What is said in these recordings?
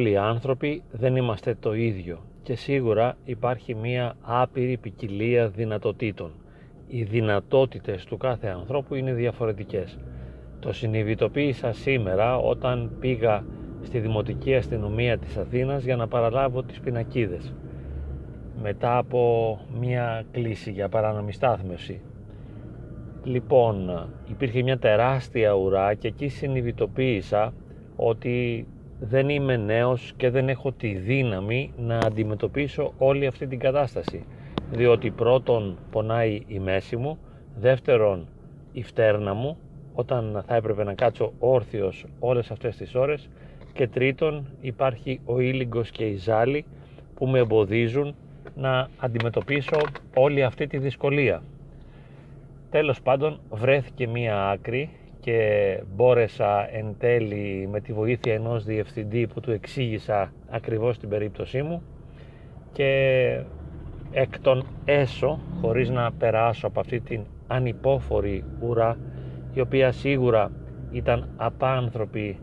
όλοι οι άνθρωποι δεν είμαστε το ίδιο και σίγουρα υπάρχει μία άπειρη ποικιλία δυνατοτήτων. Οι δυνατότητες του κάθε ανθρώπου είναι διαφορετικές. Το συνειδητοποίησα σήμερα όταν πήγα στη Δημοτική Αστυνομία της Αθήνας για να παραλάβω τις πινακίδες μετά από μία κλίση για παράνομη στάθμευση. Λοιπόν, υπήρχε μια τεράστια ουρά και εκεί συνειδητοποίησα ότι δεν είμαι νέος και δεν έχω τη δύναμη να αντιμετωπίσω όλη αυτή την κατάσταση. Διότι πρώτον πονάει η μέση μου. Δεύτερον η φτέρνα μου όταν θα έπρεπε να κάτσω όρθιος όλες αυτές τις ώρες. Και τρίτον υπάρχει ο ήλιγκος και η ζάλη που με εμποδίζουν να αντιμετωπίσω όλη αυτή τη δυσκολία. Τέλος πάντων βρέθηκε μία άκρη και μπόρεσα εν τέλει με τη βοήθεια ενός διευθυντή που του εξήγησα ακριβώς την περίπτωσή μου και εκ των έσω χωρίς να περάσω από αυτή την ανυπόφορη ουρά η οποία σίγουρα ήταν απάνθρωπη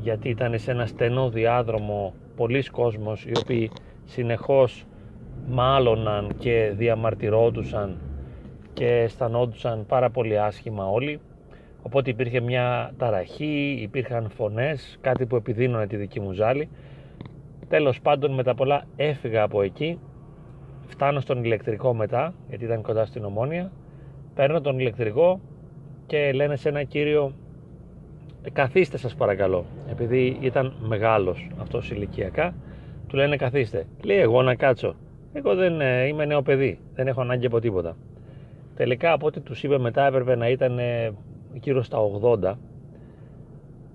γιατί ήταν σε ένα στενό διάδρομο πολλοί κόσμος οι οποίοι συνεχώς μάλωναν και διαμαρτυρόντουσαν και αισθανόντουσαν πάρα πολύ άσχημα όλοι οπότε υπήρχε μια ταραχή, υπήρχαν φωνές, κάτι που επιδίνωνε τη δική μου ζάλη. Τέλος πάντων με τα πολλά έφυγα από εκεί. Φτάνω στον ηλεκτρικό μετά γιατί ήταν κοντά στην Ομόνια. Παίρνω τον ηλεκτρικό και λένε σε ένα κύριο καθίστε σας παρακαλώ επειδή ήταν μεγάλος αυτός ηλικιακά του λένε καθίστε λέει εγώ να κάτσω εγώ δεν ε, είμαι νέο παιδί. Δεν έχω ανάγκη από τίποτα τελικά από ό,τι τους είπε μετά έπρεπε να ήταν ε, γύρω στα 80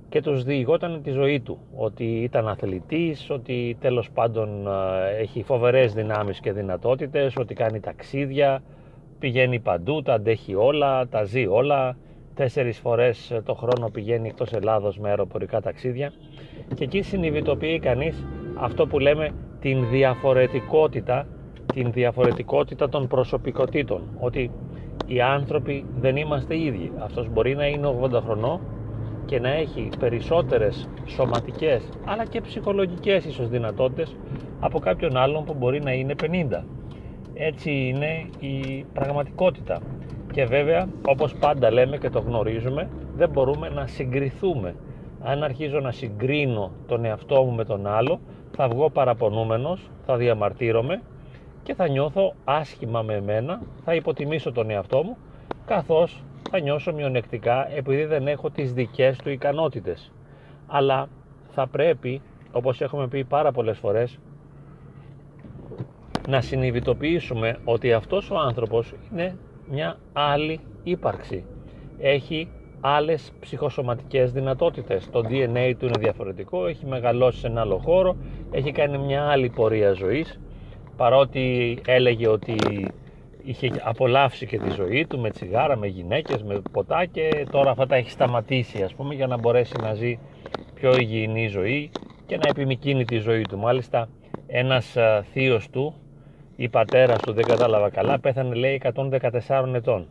και τους διηγόταν τη ζωή του ότι ήταν αθλητής, ότι τέλος πάντων ε, έχει φοβερές δυνάμεις και δυνατότητες, ότι κάνει ταξίδια, πηγαίνει παντού, τα αντέχει όλα, τα ζει όλα, τέσσερις φορές το χρόνο πηγαίνει εκτός Ελλάδος με αεροπορικά ταξίδια. Και εκεί συνειδητοποιεί κανείς αυτό που λέμε την διαφορετικότητα την διαφορετικότητα των προσωπικότητων. Ότι οι άνθρωποι δεν είμαστε ίδιοι. Αυτός μπορεί να είναι 80 χρονών και να έχει περισσότερες σωματικές αλλά και ψυχολογικές ίσως δυνατότητες από κάποιον άλλον που μπορεί να είναι 50 έτσι είναι η πραγματικότητα. Και βέβαια όπως πάντα λέμε και το γνωρίζουμε δεν μπορούμε να συγκριθούμε. Αν αρχίζω να συγκρίνω τον εαυτό μου με τον άλλο θα βγω παραπονούμενος, θα διαμαρτύρομαι και θα νιώθω άσχημα με εμένα, θα υποτιμήσω τον εαυτό μου καθώς θα νιώσω μειονεκτικά επειδή δεν έχω τις δικές του ικανότητες. Αλλά θα πρέπει, όπως έχουμε πει πάρα πολλές φορές, να συνειδητοποιήσουμε ότι αυτός ο άνθρωπος είναι μια άλλη ύπαρξη. Έχει άλλες ψυχοσωματικές δυνατότητες. Το DNA του είναι διαφορετικό, έχει μεγαλώσει σε ένα άλλο χώρο, έχει κάνει μια άλλη πορεία ζωής, παρότι έλεγε ότι είχε απολαύσει και τη ζωή του με τσιγάρα, με γυναίκες, με ποτά και τώρα αυτά τα έχει σταματήσει ας πούμε για να μπορέσει να ζει πιο υγιεινή ζωή και να επιμηκύνει τη ζωή του. Μάλιστα ένας θείος του η πατέρας του δεν κατάλαβα καλά πέθανε λέει 114 ετών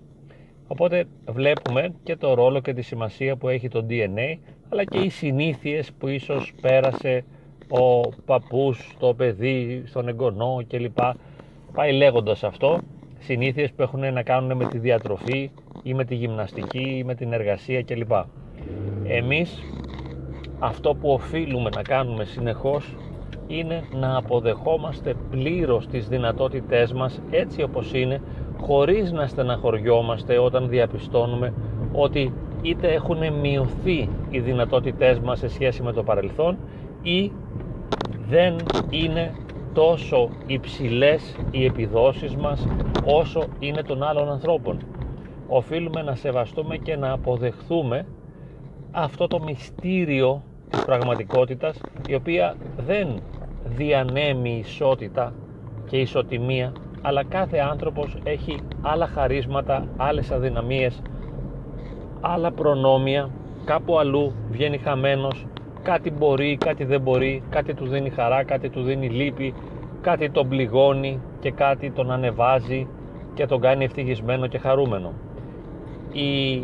Οπότε βλέπουμε και το ρόλο και τη σημασία που έχει το DNA αλλά και οι συνήθειες που ίσως πέρασε ο παππούς, το παιδί, στον εγγονό κλπ. Πάει λέγοντας αυτό, συνήθειες που έχουν να κάνουν με τη διατροφή ή με τη γυμναστική ή με την εργασία κλπ. Εμείς αυτό που οφείλουμε να κάνουμε συνεχώς είναι να αποδεχόμαστε πλήρως τις δυνατότητές μας έτσι όπως είναι χωρίς να στεναχωριόμαστε όταν διαπιστώνουμε ότι είτε έχουν μειωθεί οι δυνατότητές μας σε σχέση με το παρελθόν ή δεν είναι τόσο υψηλές οι επιδόσεις μας όσο είναι των άλλων ανθρώπων. Οφείλουμε να σεβαστούμε και να αποδεχθούμε αυτό το μυστήριο της πραγματικότητας η οποία δεν διανέμει ισότητα και ισοτιμία αλλά κάθε άνθρωπος έχει άλλα χαρίσματα, άλλες αδυναμίες, άλλα προνόμια, κάπου αλλού βγαίνει χαμένος, κάτι μπορεί, κάτι δεν μπορεί, κάτι τους δίνει χαρά, κάτι τους δίνει λύπη, κάτι τον πληγώνει και κάτι τον ανεβάζει και τον κάνει ευτυχισμένο και χαρούμενο. Η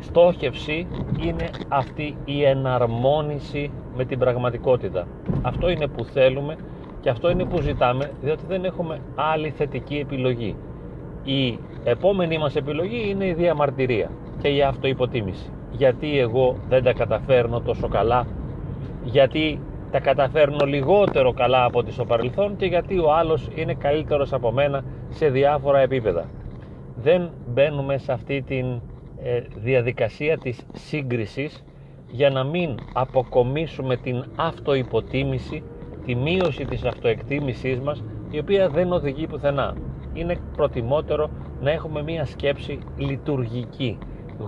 στόχευση είναι αυτή η εναρμόνιση με την πραγματικότητα. Αυτό είναι που θέλουμε και αυτό είναι που ζητάμε διότι δεν έχουμε άλλη θετική επιλογή. Η επόμενη μας επιλογή είναι η διαμαρτυρία και η αυτοϋποτίμηση. Γιατί εγώ δεν τα καταφέρνω τόσο καλά, γιατί τα καταφέρνω λιγότερο καλά από ό,τι στο παρελθόν και γιατί ο άλλος είναι καλύτερος από μένα σε διάφορα επίπεδα. Δεν μπαίνουμε σε αυτή τη ε, διαδικασία της σύγκρισης για να μην αποκομίσουμε την αυτοϋποτίμηση, τη μείωση της αυτοεκτίμησής μας η οποία δεν οδηγεί πουθενά. Είναι προτιμότερο να έχουμε μία σκέψη λειτουργική,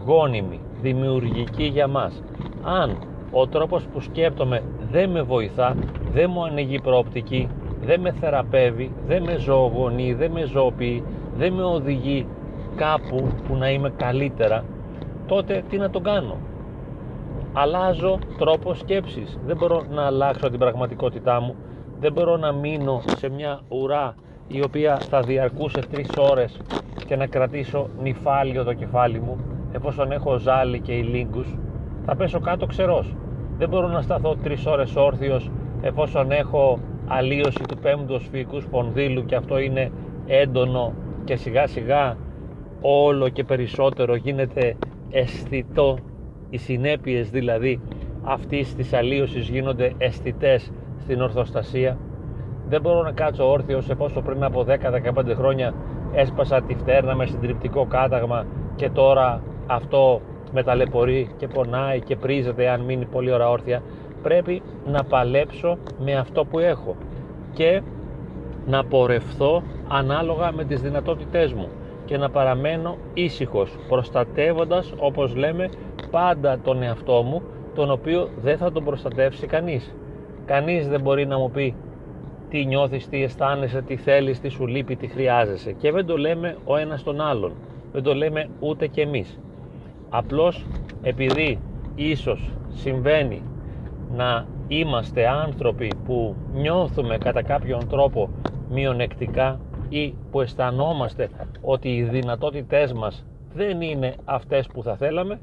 γόνιμη, δημιουργική για μας. Αν ο τρόπος που σκέπτομαι δεν με βοηθά, δεν μου ανοίγει προοπτική, δεν με θεραπεύει, δεν με ζωογονεί, δεν με ζωοποιεί, δεν με οδηγεί κάπου που να είμαι καλύτερα, τότε τι να το κάνω; Αλλάζω τρόπο σκέψης. Δεν μπορώ να αλλάξω την πραγματικότητά μου. Δεν μπορώ να μείνω σε μια ουρά η οποία θα διαρκούσε τρεις ώρες και να κρατήσω νυφάλιο το κεφάλι μου εφόσον έχω ζάλι και ηλίγκους θα πέσω κάτω ξερός. Δεν μπορώ να σταθώ τρεις ώρες όρθιος εφόσον έχω αλλίωση του πέμπτου σφυγικού σπονδύλου και αυτό είναι έντονο και σιγά σιγά όλο και περισσότερο γίνεται αισθητό. Οι συνέπειες δηλαδή αυτής της αλλίωσης γίνονται αισθητές στην ορθοστασία. Δεν μπορώ να κάτσω όρθιος εφόσον πριν από 10-15 χρόνια έσπασα τη φτέρνα με συντριπτικό κάταγμα και τώρα αυτό με ταλαιπωρεί και πονάει και πρίζεται αν μείνει πολύ ώρα όρθια. Πρέπει να παλέψω με αυτό που έχω και να πορευθώ ανάλογα με τις δυνατότητές μου και να παραμένω ήσυχος προστατεύοντας όπως λέμε πάντα τον εαυτό μου τον οποίο δεν θα τον προστατεύσει κανείς. Κανείς δεν μπορεί να μου πει τι νιώθεις, τι αισθάνεσαι, τι θέλεις, τι σου λείπει, τι χρειάζεσαι. Και δεν το λέμε ο ένας τον άλλον. Δεν το λέμε ούτε και εμείς απλώς επειδή ίσως συμβαίνει να είμαστε άνθρωποι που νιώθουμε κατά κάποιον τρόπο μειονεκτικά ή που αισθανόμαστε ότι οι δυνατότητές μας δεν είναι αυτές που θα θέλαμε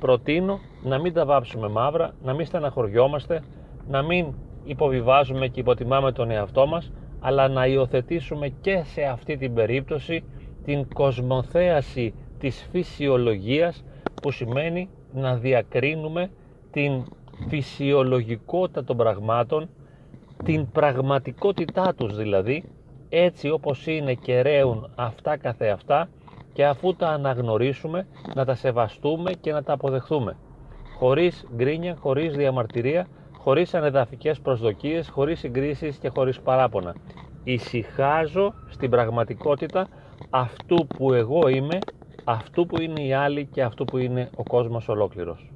προτείνω να μην τα βάψουμε μαύρα, να μην στεναχωριόμαστε, να μην υποβιβάζουμε και υποτιμάμε τον εαυτό μας αλλά να υιοθετήσουμε και σε αυτή την περίπτωση την κοσμοθέαση της φυσιολογίας που σημαίνει να διακρίνουμε την φυσιολογικότητα των πραγμάτων την πραγματικότητά τους δηλαδή έτσι όπως είναι και ρέουν αυτά καθεαυτά και αφού τα αναγνωρίσουμε να τα σεβαστούμε και να τα αποδεχθούμε. Χωρίς γκρίνια, χωρίς διαμαρτυρία χωρίς ανεδαφικές προσδοκίες, χωρίς συγκρίσεις και χωρίς παράπονα. Ησυχάζω στην πραγματικότητα αυτού που εγώ είμαι αυτού που είναι οι άλλοι και αυτού που είναι ο κόσμος ολόκληρος